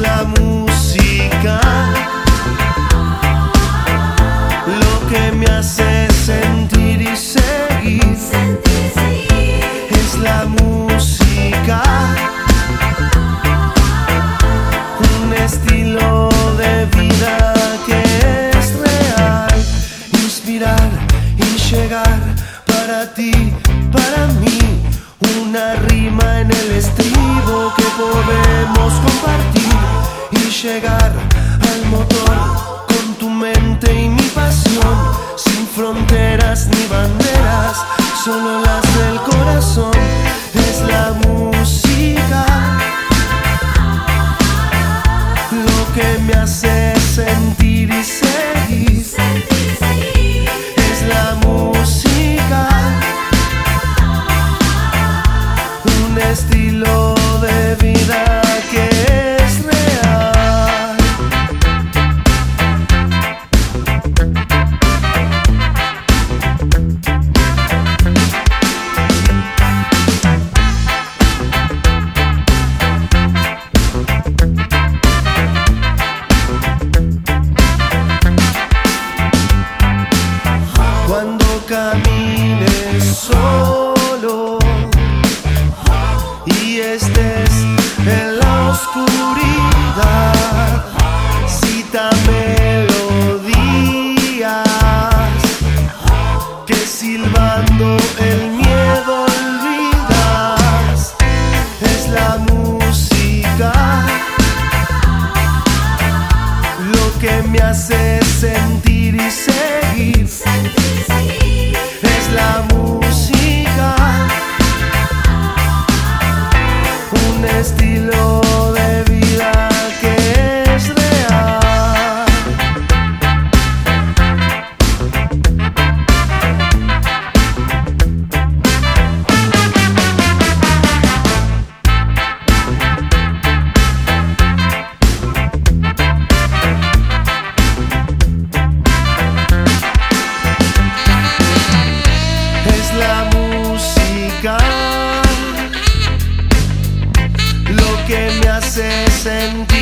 la música lo que me hace sentir y seguir. Es la música, un estilo de vida que es real. Inspirar y llegar para ti, para mí, una rima en el estribo que podemos compartir y llegar al motor con tu mente y mi pasión, sin fronteras estés en la oscuridad, cita melodías que silbando el miedo olvidas. Es la música lo que me hace sentir y seguir. Lo